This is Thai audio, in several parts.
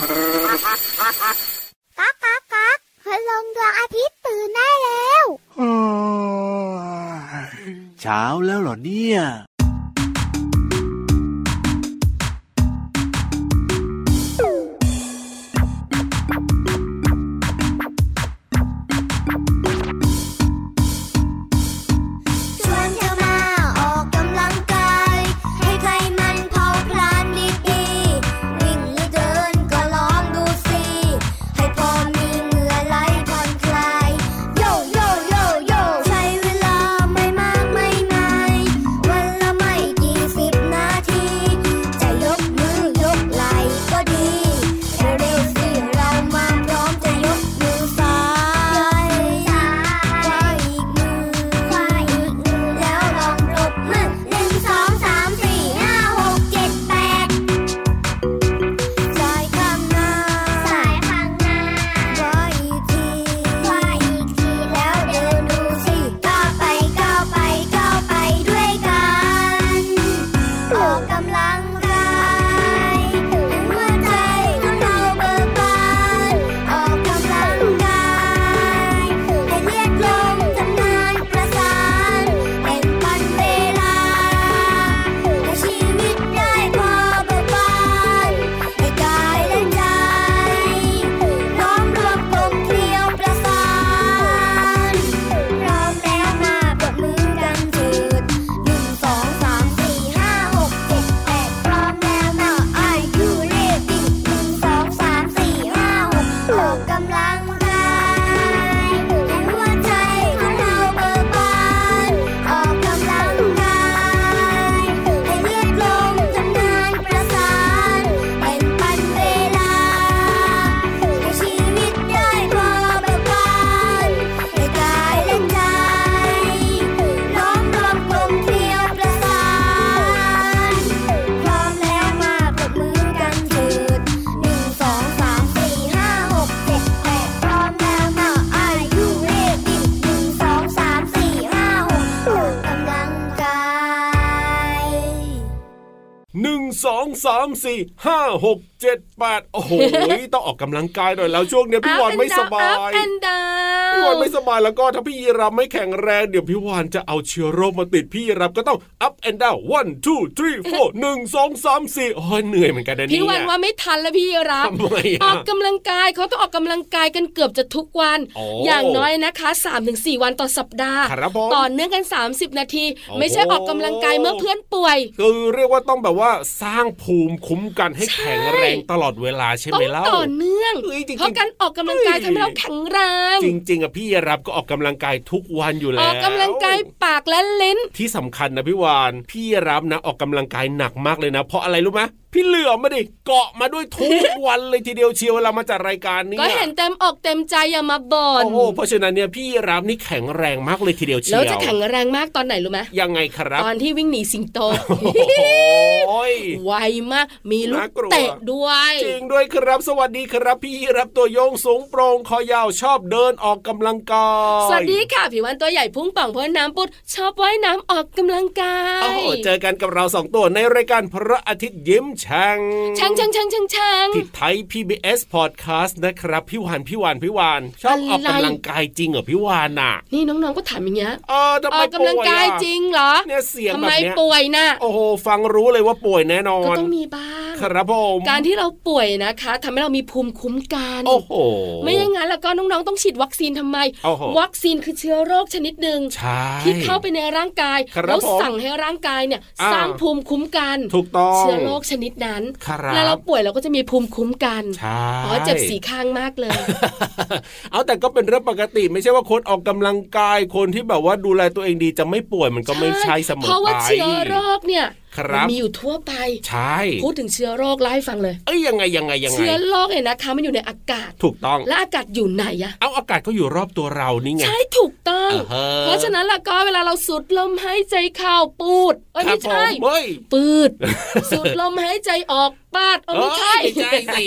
ก๊ากก๊ากก๊ากพลงดวงอาทิตย์ตื่นได้แล้วเช้าแล้วเหรอเนี่ย สาม สี่ห้าหกเจ็ดแปดโอ้โหต้องออกกำลังกายหน่อยแล้วช่วงนี้พี่วานไม่สบายพี่วานไม่สบายแล้วก็ถ้าพี่ยีรับไม่แข็งแรงเดี๋ยวพี่วานจะเอาเชื้อโรคมาติดพี่ยีรับก็ต้อง up and down one two three four หนึ่งสองสามสี่โอ้ยเหนื่อยเหมือนกันนะนี่พี่วานว่าไม่ทันแล้วพี่ยีรับออกกำลังกายเขาต้องออกกำลังกายกันเกือบจะทุกวัน อย่างน้อยนะคะ3าถึงสวันต่อสัปดาห์ต่อเนื่องกัน 30 นาที ไม่ใช่ออกกำลังกายเมื่อเพื่อนป่วย คือเรียกว่าต้องแบบว่าสร้างภูมิคุ้มกันให้แข็งแรงตลอดเวลาใช่ไหมเล่าต่อเนื่องเพราะการออกกำลังกายทำให้เราแข็งแรง จริงๆอะพี่รับก็ออกกำลังกายทุกวันอยู่แล้วออกกำลังกายปากและลิ้นที่สำคัญนะพี่วานพี่รับนะออกกำลังกายหนักมากเลยนะ เพราะอะไรรู้ไหมพี่เหลือมาดิเกาะมาด้วยทุกวันเลยทีเดียวเชียวเวลามาจัดรายการนี้ก็เห็นเต็มอกเต็มใจอย่ามาบ่นโอ้โหเพราะฉะนั้นเนี่ยพี่รับนี่แข็งแรงมากเลยทีเดียวเชียวแล้วจะแข็งแรงมากตอนไหนรู้ไหมยังไงครับ ตอนที่วิ่งหนีสิงโตไวมากมีลูกเตะด้วยจริงด้วยครับสวัสดีครับ พี่รับตัวโยงสูงโปร่งคอยาวชอบเดินออกกำลังกายสวัสดีค่ะผิววันตัวใหญ่พุ่งป่องเพราะน้ำปุดชอบว่ายน้ำออกกำลังกายโอ้โหเจอกันกับเราสองตัวในรายการพระอาทิตย์ยิ้มช่างช่างช่างช่างช่างช่างที่ไทย PBS Podcast นะครับพี่วานพี่วานพี่วานชอบออกกำลังกายจริงเหรอพี่วานอะ นี่น้องๆก็ถามอย่างเงี้ยออทำไมกำลังกายจริงเหรอเนี่ยเสียงแบบเนี้ยทำไมป่วยน่ะโอ้โหฟังรู้เลยว่าป่วยแน่นอนก็ต้องมีบ้างครับผมการที่เราป่วยนะคะทำให้เรามีภูมิคุ้มกันโอ้โหไม่อย่างนั้นแล้วก็น้องๆต้องฉีดวัคซีนทำไม วัคซีนคือเชื้อโรคชนิดหนึ่งที่เข้าไปในร่างกายแล้วสั่งให้ร่างกายเนี่ยสร้างภูมิคุ้มกันถูกต้องเชื้อโรคชนิดนั้นแล้วเราป่วยเราก็จะมีภูมิคุ้มกันอ๋อเจ็บสีข้างมากเลย เอาแต่ก็เป็นเรื่องปกติ ไม่ใช่ว่าคนออกกำลังกายคนที่แบบว่าดูแลตัวเองดีจะไม่ป่วยมันก็ไม่ใช่เสมอไปเพราะว่าเชื้อโรคเนี่ยครับมีอยู่ทั่วไป ใช่ พูดถึงเชื้อโรคไล่ฟังเลย เอ้ยยังไงยังไงยังไง เชื้อโรคเนี่ยนะคะมันอยู่ในอากาศ ถูกต้อง และอากาศอยู่ไหนอะเอาอากาศก็อยู่รอบตัวเรานี่ไง ใช่ถูกต้อง เพราะฉะนั้นล่ะก็เวลาเราสูดลมหายใจเข้าปูดเอ้ยไม่ใช่ปืดสูดลมหายใจออกปาดเออไม่ใช่ใช่สิ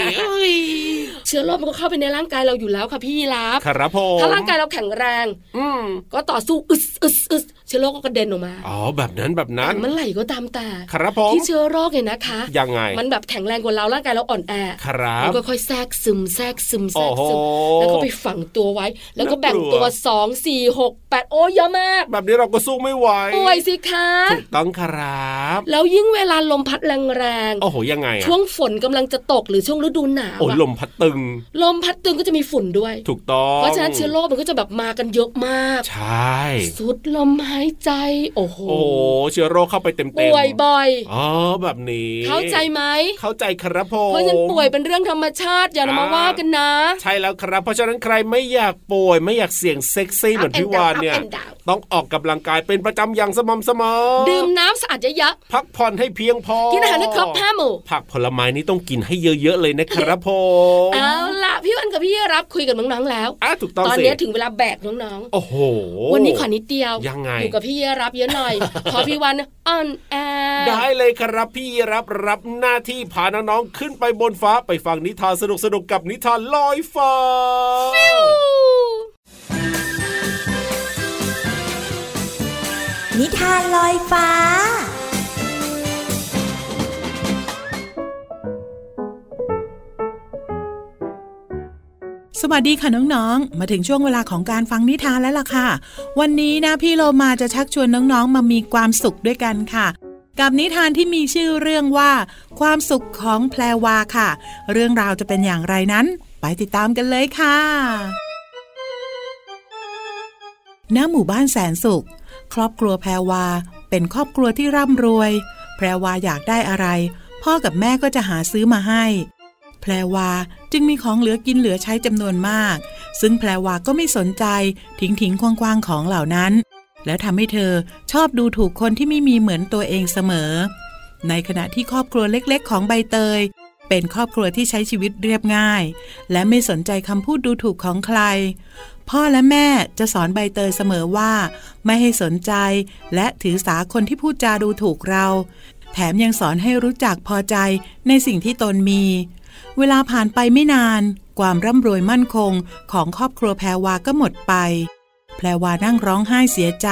เชื้ชื้อโรคมันก็เข้าไปในร่างกายเราอยู่แล้วค่ะพี่ยีราฟครับผมถ้าร่างกายเราแข็งแรง อืก็ต่อสู้อึสอึสอึสเชื้อโรคก็กระเด็นออกมาอ๋อแบบนั้นแบบนั้นมันไหลก็ตามแต่ครับผมที่เชื้อโรคเนี่ยนะคะ ยังไง มันแบบแข็งแรงกว่าเราร่างกายเราอ่อนแอครับมันก็ค่อยแทรกซึมแทรกซึมแทรกซึมแล้วก็ไปฝังตัวไว้ แล้วก็แบ่งตัวสองสี่หกแปดโอ้เยอะมาก แบบนี้เราก็สู้ไม่ไหวป่วยสิคะถูกต้องครับ แล้วยิ่งเวลาลมพัดแรงๆโอ้โหยังไงช่วงฝนกำลังจะตกหรือช่วงฤดูหนาวโอ้ลมพัดตึง ลมพัดตึงก็จะมีฝุ่นด้วย ถูกต้องเพราะฉะนั้นเชื้อโรคมันก็จะแบบมากันเยอะมาก ใช่สุดลมหายใจ โอ้โหโอ้เชื้อโรคเข้าไปเต็มๆป่วยบ่อยอ๋อแบบนี้ เข้าใจไหมเข้าใจครับผมเพราะฉะนั้นป่วยเป็นเรื่องธรรมชาติอย่ามาว่ากันนะ ใช่แล้วครับ เพราะฉะนั้นใครไม่อยากป่วยไม่อยากเสี่ยงเซ็กซี่เหมือนพี่วานเนี่ยต้องออกกำลังกายเป็นประจำอย่างสม่ำเสมอดื่มน้ำสะอาดเยอะๆพักผ่อนให้เพียงพอกินอาหารให้ครบห้าหมู่ผักผลไม้นี้ต้องกินให้เยอะๆเลยนะครับผมเอาล่ะพี่วันกับพี่รับคุยกับน้องๆแล้วอะถูกต้องตอนนี้ถึงเวลาแบกน้องๆโอ้โหวันนี้ขอนิดเดียวยังไงอยู่กับพี่รับเยอะหน่อยพอพี่วันอ่อนแอได้เลยครับพี่รับรับหน้าที่พาน้องๆขึ้นไปบนฟ้าไปฟังนิทานสนุกๆกับนิทานลอยฟ้านิทานลอยฟ้า สวัสดีค่ะน้องๆ มาถึงช่วงเวลาของการฟังนิทานแล้วล่ะค่ะ วันนี้นะพี่โลมาจะชักชวนน้องๆ มามีความสุขด้วยกันค่ะ กับนิทานที่มีชื่อเรื่องว่า ความสุขของแพรวาค่ะ เรื่องราวจะเป็นอย่างไรนั้น ไปติดตามกันเลยค่ะณหมู่บ้านแสนสุข ครอบครัวแพรวา เป็นครอบครัวที่ร่ำรวย แพรวาอยากได้อะไร พ่อกับแม่ก็จะหาซื้อมาให้ แพรวาจึงมีของเหลือกินเหลือใช้จำนวนมาก ซึ่งแพรวาก็ไม่สนใจทิ้งทิ้งควางๆของเหล่านั้น แล้วทำให้เธอชอบดูถูกคนที่ไม่มีเหมือนตัวเองเสมอ ในขณะที่ครอบครัวเล็กๆ ของใบเตย เป็นครอบครัวที่ใช้ชีวิตเรียบง่าย และไม่สนใจคำพูดดูถูกของใคร พ่อและแม่จะสอนใบเตยเสมอว่า ไม่ให้สนใจ และถือสาคนที่พูดจาดูถูกเราแถมยังสอนให้รู้จักพอใจในสิ่งที่ตนมี เวลาผ่านไปไม่นาน ความร่ำรวยมั่นคงของครอบครัวแพรวาก็หมดไป แพรวานั่งร้องไห้เสียใจ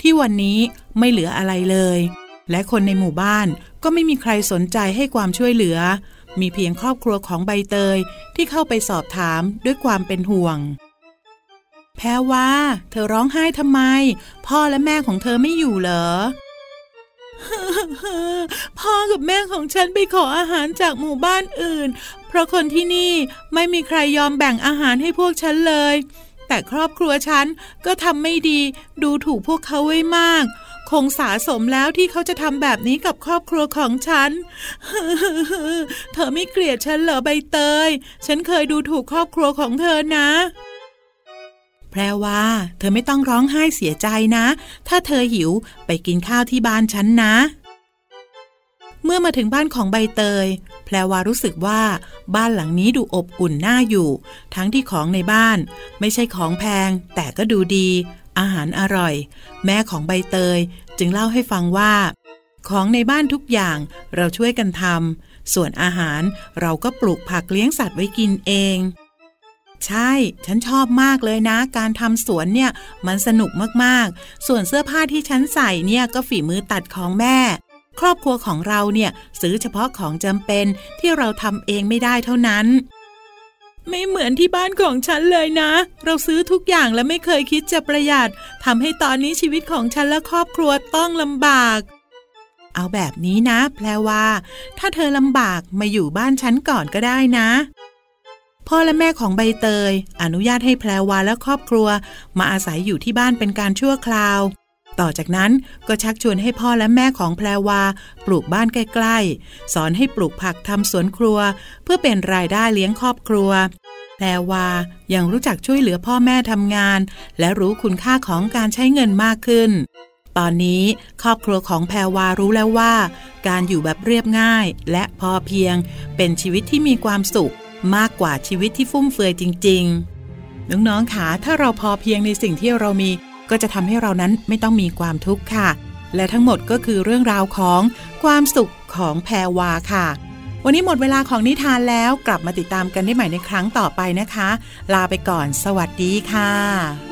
ที่วันนี้ไม่เหลืออะไรเลย และคนในหมู่บ้านก็ไม่มีใครสนใจให้ความช่วยเหลือ มีเพียงครอบครัวของใบเตยที่เข้าไปสอบถามด้วยความเป็นห่วง แพรวาเธอร้องไห้ทำไม พ่อและแม่ของเธอไม่อยู่เหรอ พ่อกับแม่ของฉันไปขออาหารจากหมู่บ้านอื่น เพราะคนที่นี่ไม่มีใครยอมแบ่งอาหารให้พวกฉันเลย แต่ครอบครัวฉันก็ทำไม่ดี ดูถูกพวกเขาไว้มาก คงสาสมแล้วที่เขาจะทำแบบนี้กับครอบครัวของฉัน เธอไม่เกลียดฉันเหรอใบเตย ฉันเคยดูถูกครอบครัวของเธอนะ แพรว่า เธอไม่ต้องร้องไห้เสียใจนะ ถ้าเธอหิวไปกินข้าวที่บ้านฉันนะ เมื่อมาถึงบ้านของใบเตย แพรวารู้สึกว่า บ้านหลังนี้ดูอบอุ่นน่าอยู่ ทั้งที่ของในบ้าน ไม่ใช่ของแพง แต่ก็ดูดี อาหารอร่อย แม่ของใบเตยจึงเล่าให้ฟังว่า ของในบ้านทุกอย่างเราช่วยกันทำส่วนอาหารเราก็ปลูกผักเลี้ยงสัตว์ไว้กินเอง ใช่ ฉันชอบมากเลยนะ การทำสวนเนี่ย มันสนุกมากๆ ส่วนเสื้อผ้าที่ฉันใส่เนี่ยก็ฝีมือตัดของแม่ ครอบครัวของเราเนี่ยซื้อเฉพาะของจำเป็นที่เราทำเองไม่ได้เท่านั้น ไม่เหมือนที่บ้านของฉันเลยนะ เราซื้อทุกอย่างและไม่เคยคิดจะประหยัดทำให้ตอนนี้ชีวิตของฉันและครอบครัวต้องลำบากเอาแบบนี้นะแปลว่า ถ้าเธอลำบากมาอยู่บ้านฉันก่อนก็ได้นะ พ่อและแม่ของใบเตย อนุญาตให้แพรวาและครอบครัว มาอาศัยอยู่ที่บ้านเป็นการชั่วคราว ต่อจากนั้นก็ชักชวนให้พ่อและแม่ของแพรวา ปลูกบ้านใกล้ๆ สอนให้ปลูกผักทำสวนครัว เพื่อเป็นรายได้เลี้ยงครอบครัว แพรวายังรู้จักช่วยเหลือพ่อแม่ทำงาน และรู้คุณค่าของการใช้เงินมากขึ้นตอนนี้ครอบครัวของแพรวารู้แล้วว่า การอยู่แบบเรียบง่ายและพอเพียง เป็นชีวิตที่มีความสุข มากกว่าชีวิตที่ฟุ่มเฟือยจริง ๆ น้องๆค่ะถ้าเราพอเพียงในสิ่งที่เรามี ก็จะทำให้เรานั้นไม่ต้องมีความทุกข์ค่ะ และทั้งหมดก็คือเรื่องราวของความสุขของแพรวาค่ะ วันนี้หมดเวลาของนิทานแล้วกลับมาติดตามกันได้ใหม่ในครั้งต่อไปนะคะ ลาไปก่อน สวัสดีค่ะ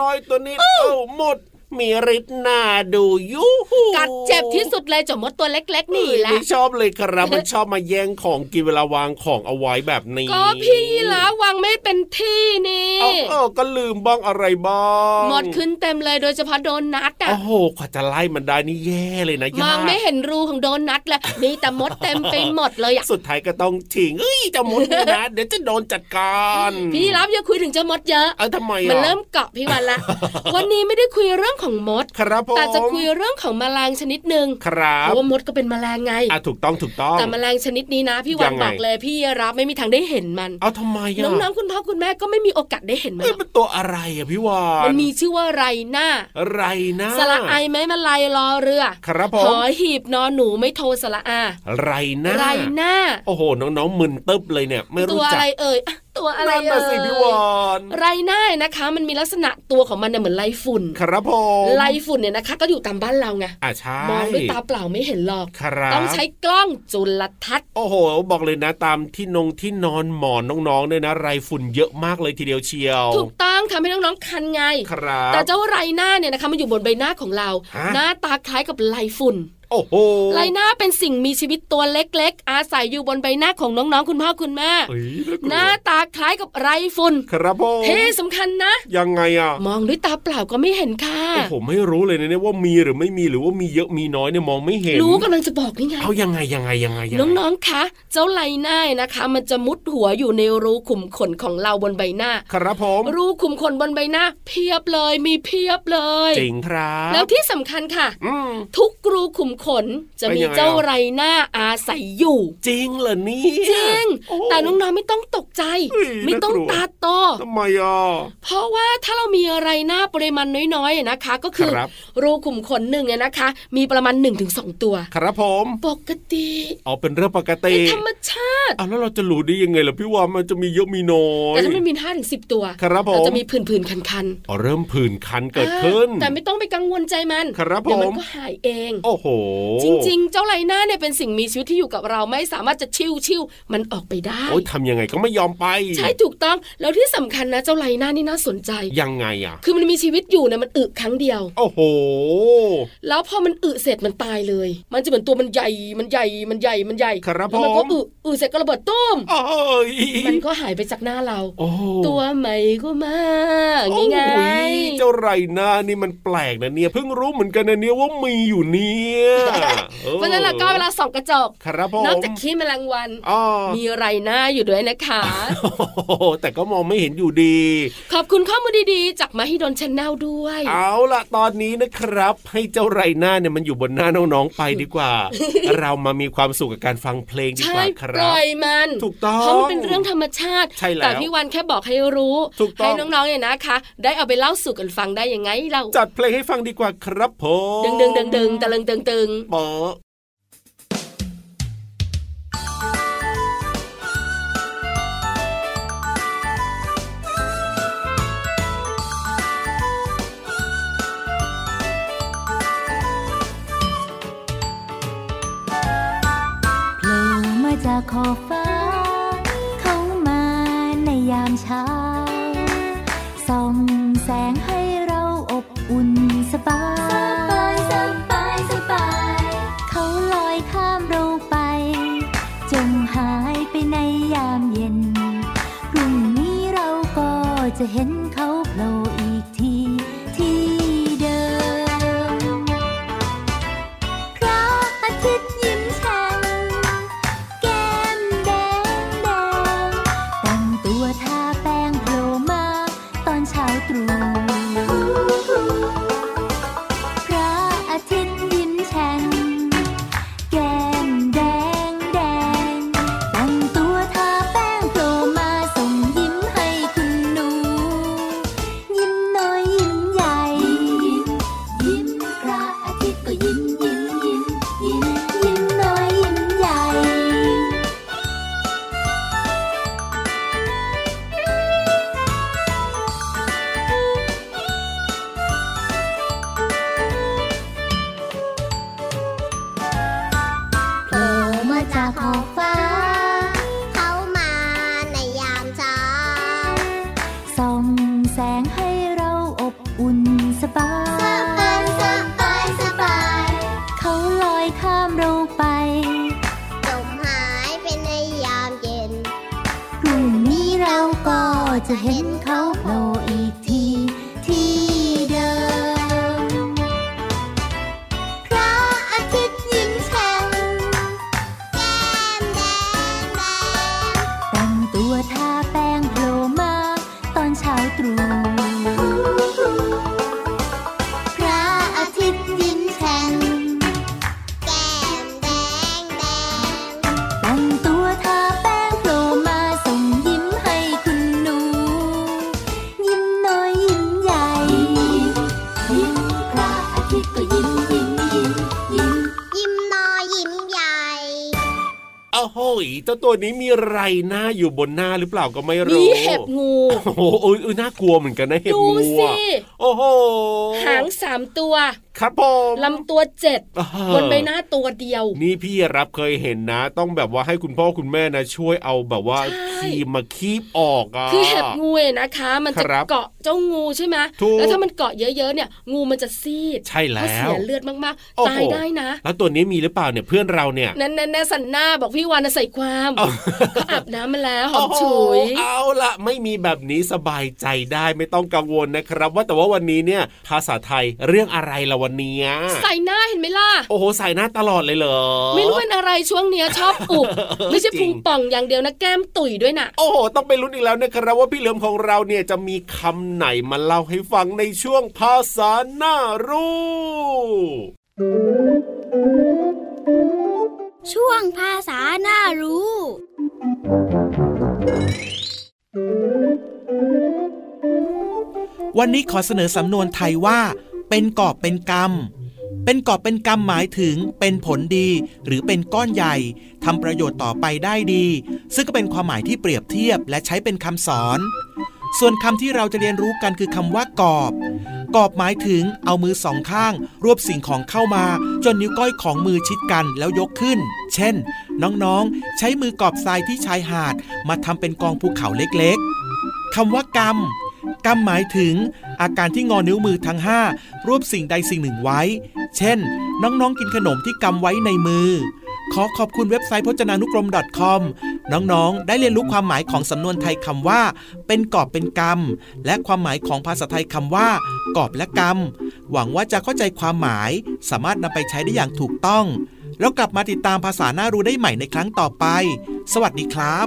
น้อยตัวนี้เอ้าหมด มีฤทธิ์น่าดูยุกัดเจ็บที่สุดเลยจมดตัวเล็ก ๆ นี่แหละไม่ชอบเลยครับ มันชอบมาแย่งของกินเวลาวางของเอาไว้แบบนี้ก็พี่ละวางไม่เป็นที่นี่เออก็ลืมบ้างอะไรบ้างหมดขึ้นเต็มเลยโดยเฉพาะโดนนัดอะโอ้โหกว่าจะไล่มันได้นี่แย่เลยนะมองไม่เห็นรูของโดนนัดเลยมีแต่มดเต็มไปหมดเลยอะสุดท้ายก็ต้องทิ้งเอ้ยจะมดนะเดี๋ยวจะโดนจัดการพี่รับอย่าคุยถึงเจ้ามดเยอะเออทำไมมันเริ่มเกาะพี่วันละวันนี้ไม่ได้คุยเรื่องของมดครับแต่จะคุยเรื่องของแมลงชนิดหนึ่งครับเพราะว่ามดก็เป็นแมลงไงอะถูกต้องถูกต้องแต่แมลงชนิดนี้นะ พี่วันบอกเลยพี่รับไม่มีทางได้เห็นมันเอาทำไมอะน้องๆคุณพ่อคุณแม่ก็ไม่มีโอกาสได้เห็นมันมันตัวอะไรอะพี่วานมันมีชื่อว่าไรหน้าไรหน้าสระไอไหมมันลายรอเรือ ครับผมหอหีบนอนหนูไม่โทสระอา ไรหน้าไรหน้า โอ้โหน้องๆมึนตึ๊บเลยเนี่ย ไม่รู้จักตัวอะไรเอ่ย ตัวอะไรเอ่ยไรหน้านะคะ มันมีลักษณะตัวของมันเนี่ยเหมือนไรฝุ่น ครับผมไรฝุ่นเนี่ยนะคะ ก็อยู่ตามบ้านเราไงอ่าใช่มองด้วยตาเปล่าไม่เห็นหรอกครับต้องใช้กล้องจุลทรรศน์ โอ้โห บอกเลยนะตามที่นงที่นอนหมอนน้องๆเนี่ยนะ ไรฝุ่นเยอะมากเลยทีเดียวเชียว ถูกต้องทำให้น้องๆคันไง ครับ แต่เจ้าไรหน้าเนี่ยนะคะมันอยู่บนใบหน้าของเรา หน้าตาคล้ายกับไรฝุ่น โอ้โหลายหน้าเป็นสิ่งมีชีวิตตัวเล็ก ๆ อาศัยอยู่บนใบหน้าของน้องๆ คุณพ่อคุณแม่ หน้าตาคล้ายกับไรฝุ่นครับผมเท่สำคัญนะ ยังไงอะมองด้วยตาเปล่าก็ไม่เห็นค่ะโอ้ผมไม่รู้เลยนะเนี่ยว่ามีหรือไม่มีหรือว่ามีเยอะมีน้อยเนี่ยมองไม่เห็น รู้กำลังจะบอกนี่ไงเอายังไงยังไงยังไงน้องๆคะเจ้าไรหน้านะคะ มันจะมุดหัวอยู่ในรูขุมขนของเราบนใบหน้า ครับผมรูขุมขนบนใบหน้า เพียบเลยมีเพียบเลยจริงครับ แล้วที่สำคัญค่ะทุกรูขุมขนจะมีเจ้าไรหน้าอาศัยอยู่ จริงเหรอนี่จริง แต่น้องๆไม่ต้องตกใจ ไม่ต้องตาโตทำไมอะเพราะว่าถ้าเรามีไรหน้าปริมาณน้อยๆนะคะ ก็คือรูขุมขนหนึ่งเนี่ยนะคะ มีประมาณ1นถึงสตัว ครับผม ปกติอ๋อเป็นเรื่องปกติธรรมชาติอะแล้วเราจะรู้ได้ยังไงล่ะพี่ว่ามันจะมีเยอะมีน้อยแต่ถ้ามันมีห้าถึงสิตัวครับผมเราจะมีผื่นๆคันๆอ๋อเริ่มผื่นคันเกิดขึ้น แต่ไม่ต้องไปกังวลใจมันครับผมเดี๋ยวมันก็หายเอง โอ้โหจริง ๆ เจ้าไรหน้าเนี่ยเป็นสิ่งมีชีวิตที่อยู่กับเราไม่สามารถจะชิวชิวมันออกไปได้โอ้ยทำยังไงก็ไม่ยอมไป ใช่ถูกต้องแล้วที่สำคัญนะเจ้าไรหน้านี่น่าสนใจยังไงอะ คือมันมีชีวิตอยู่เนี่ยมันอึครั้งเดียว โอ้โห แล้วพอมันอึเสร็จมันตายเลย มันจะเหมือนตัวมันใหญ่มันใหญ่มันใหญ่มันใหญ่ครับแล้วมันก็อึอึเสร็จก็ระเบิดตุ้มมันก็หายไปจากหน้าเราโอ้ตัวใหม่ก็มางี้ไงเจ้าไรหน้านี่มันแปลกนะเนี่ยเพิ่งรู้เหมือนกันนะเนี่ยว่ามีอยู่เนี่ยเพราะฉะนั้นเราก็เวลาส่องกระจกครับผมนอกจากขี้แมลงวันมีไรหน้าอยู่ด้วยนะคะแต่ก็มองไม่เห็นอยู่ดี ขอบคุณข้อมูลดีๆ จากมาฮิดนชนแนลด้วย เอาล่ะตอนนี้นะครับ ให้เจ้าไรหน้าเนี่ยมันอยู่บนหน้าน้องๆไปดีกว่า เรามามีความสุขกับการฟังเพลงดีกว่าครับปล่อยมันถูกต้องเพราะมันเป็นเรื่องธรรมชาติแต่พี่วันแค่บอกให้รู้ให้น้องๆเนี่ยนะคะ ได้เอาไปเล่าสู่กันฟังได้ยังไงเราจัดเพลงให้ฟังดีกว่าครับผมดึงดึงดึงดึงตะลึงตึงตึงป จะเห็นเขาโผล่อีกที ตัวนี้มีไรหน้าอยู่บนหน้าหรือเปล่าก็ไม่รู้มีเห็บงูโอ้โหเออน่ากลัวเหมือนกันนะเห็บงูอะโอ้โหหางสามตัว ครับผมลำตัวเจ็ดบนใบหน้าตัวเดียว นี่พี่รับเคยเห็นนะ ต้องแบบว่าให้คุณพ่อคุณแม่นะ ช่วยเอาแบบว่าครีมมาคีบออกอะคือเห็บงูนะคะ มันจะเกาะเจ้างูใช่ไหมแล้วถ้ามันเกาะเยอะๆเนี่ย งูมันจะซีดใช่แล้วเสียเลือดมากๆตายได้นะ แล้วตัวนี้มีหรือเปล่าเนี่ยเพื่อนเราเนี่ยนั่นแน่สันหน้าบอกพี่วานใส่ความก็อาบน้ำมาแล้วหอมฉุยเอาละไม่มีแบบนี้สบายใจได้ไม่ต้องกังวลนะครับ ว่าแต่ว่าวันนี้เนี่ยภาษาไทยเรื่องอะไรละวันนี้ใส่หน้าเห็นไหมล่ะ โอ้โหใส่หน้าตลอดเลยเหรอ ไม่รู้เป็นอะไรช่วงเนี้ยชอบอุบไม่ใช่พุงป่องอย่างเดียวนะแก้มตุ๋ยด้วยนะโอ้โหต้องไปลุ้นอีกแล้วนะครับว่าพี่เหลือมของเราเนี่ยจะมีคำไหนมาเล่าให้ฟังในช่วงภาษาหน้ารู้ช่วงภาษาหน้ารู้ วันนี้ขอเสนอสำนวนไทยว่า เป็นกอบเป็นกรรม เป็นกอบเป็นกรรมหมายถึงเป็นผลดี หรือเป็นก้อนใหญ่ทำประโยชน์ต่อไปได้ดี ซึ่งก็เป็นความหมายที่เปรียบเทียบและใช้เป็นคำสอน ส่วนคำที่เราจะเรียนรู้กันคือคำว่ากอบกอบหมายถึงเอามือสองข้าง รวบสิ่งของเข้ามา จนนิ้วก้อยของมือชิดกันแล้วยกขึ้น เช่น น้องๆ ใช้มือกอบทรายที่ชายหาด มาทำเป็นกองภูเขาเล็กๆคำว่ากรรมกรรมหมายถึง อาการที่งอนิ้วมือทั้ง 5รวบสิ่งใดสิ่งหนึ่งไว้ เช่น น้องๆกินขนมที่กำไว้ในมือ ขอขอบคุณเว็บไซต์พจนานุกรม .com น้องๆ ได้เรียนรู้ความหมายของสำนวนไทยคำว่า เป็นกอบเป็นกรรม และความหมายของภาษาไทยคำว่า กอบและกรรม หวังว่าจะเข้าใจความหมาย สามารถนำไปใช้ได้อย่างถูกต้อง แล้วกลับมาติดตามภาษาหน้ารู้ได้ใหม่ในครั้งต่อไป สวัสดีครับ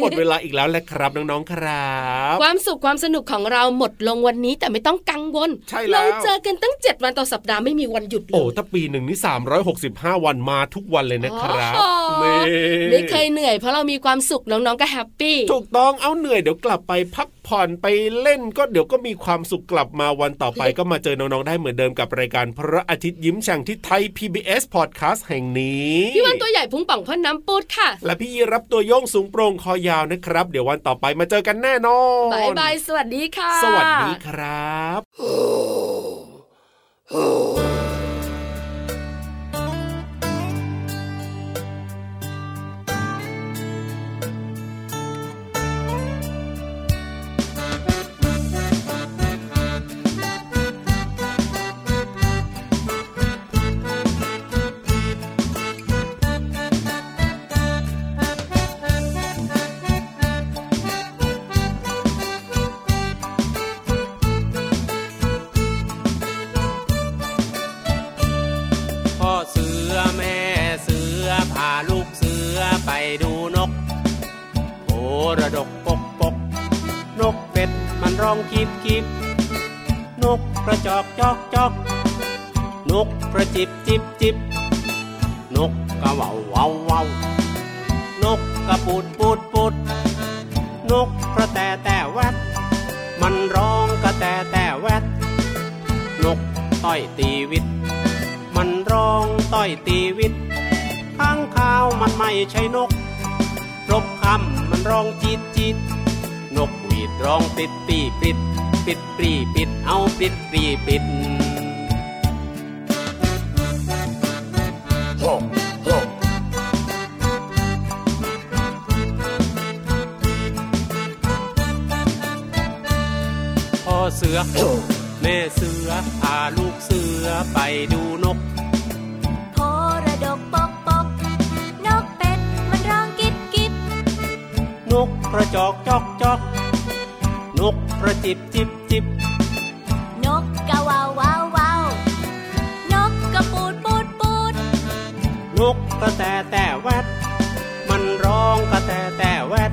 หมดเวลาอีกแล้วแหละครับน้องๆครับ ความสุขความสนุกของเราหมดลงวันนี้แต่ไม่ต้องกังวลใช่แล้วเราเจอกันตั้ง 7 วันต่อสัปดาห์ไม่มีวันหยุดเลยโอ้ถ้าปีหนึ่งนี่365 วันมาทุกวันเลยนะครับไม่เคยเหนื่อยเพราะเรามีความสุขน้องๆก็แฮปปี้ถูกต้องเอาเหนื่อยเดี๋ยวกลับไปพักผ่อนไปเล่นก็เดี๋ยวก็มีความสุขกลับมาวันต่อไปก็มาเจอน้องๆได้เหมือนเดิมกับรายการพระอาทิตย์ยิ้มแฉ่งที่ไทย PBS Podcast แห่งนี้พี่วันตัวใหญ่พุงป่องพ่นน้ำปูดค่ะ และพี่รับตัวโยงสูงโปร่งคอยาวนะครับ เดี๋ยววันต่อไปมาเจอกันแน่นอนบายบายสวัสดีค่ะ สวัสดีครับ มันร้องกระแตแต่แวดนกต้อยตีวิต มันร้องต้อยตีวิตข้างข้าวมันไม่ใช่นกรบคำมันร้องจิตจิตนกหวีดร้องปิดปีปิด ปิดปีปิดเอาปิดปีปิด อ แม่เสือพาลูกเสือไปดูนกโพระดกปกปกนกเป็ดมันร้องกิบกิบนกกระจอกจอกจอกนกกระจิบจิบจิบนกกะวาววาววาวนกกระปูดปูดปูดนกกระแตแต่แวดมันร้องกระแตแต่แวด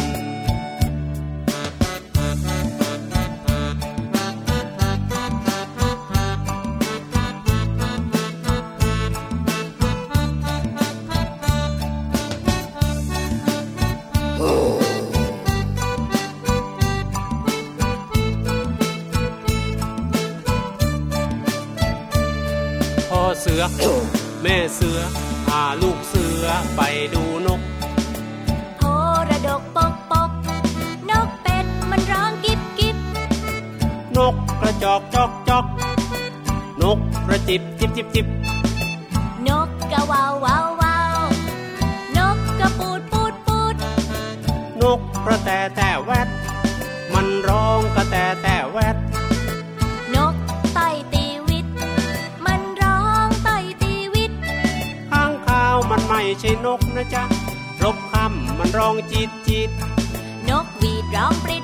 กกระจอกจอกจอกนกกระจิบจิบจิบจิบนกกระวาววาววาวนกกระปูดปูดปูดนกกระแตแต่แวดมันร้องกระแตแต่แวดนกไตตีวิต มันร้องไตตีวิตข้างข้าวมันไม่ใช่นกนะจ๊ะรบคำมันร้องจิตจิตนกวีดร้องปริด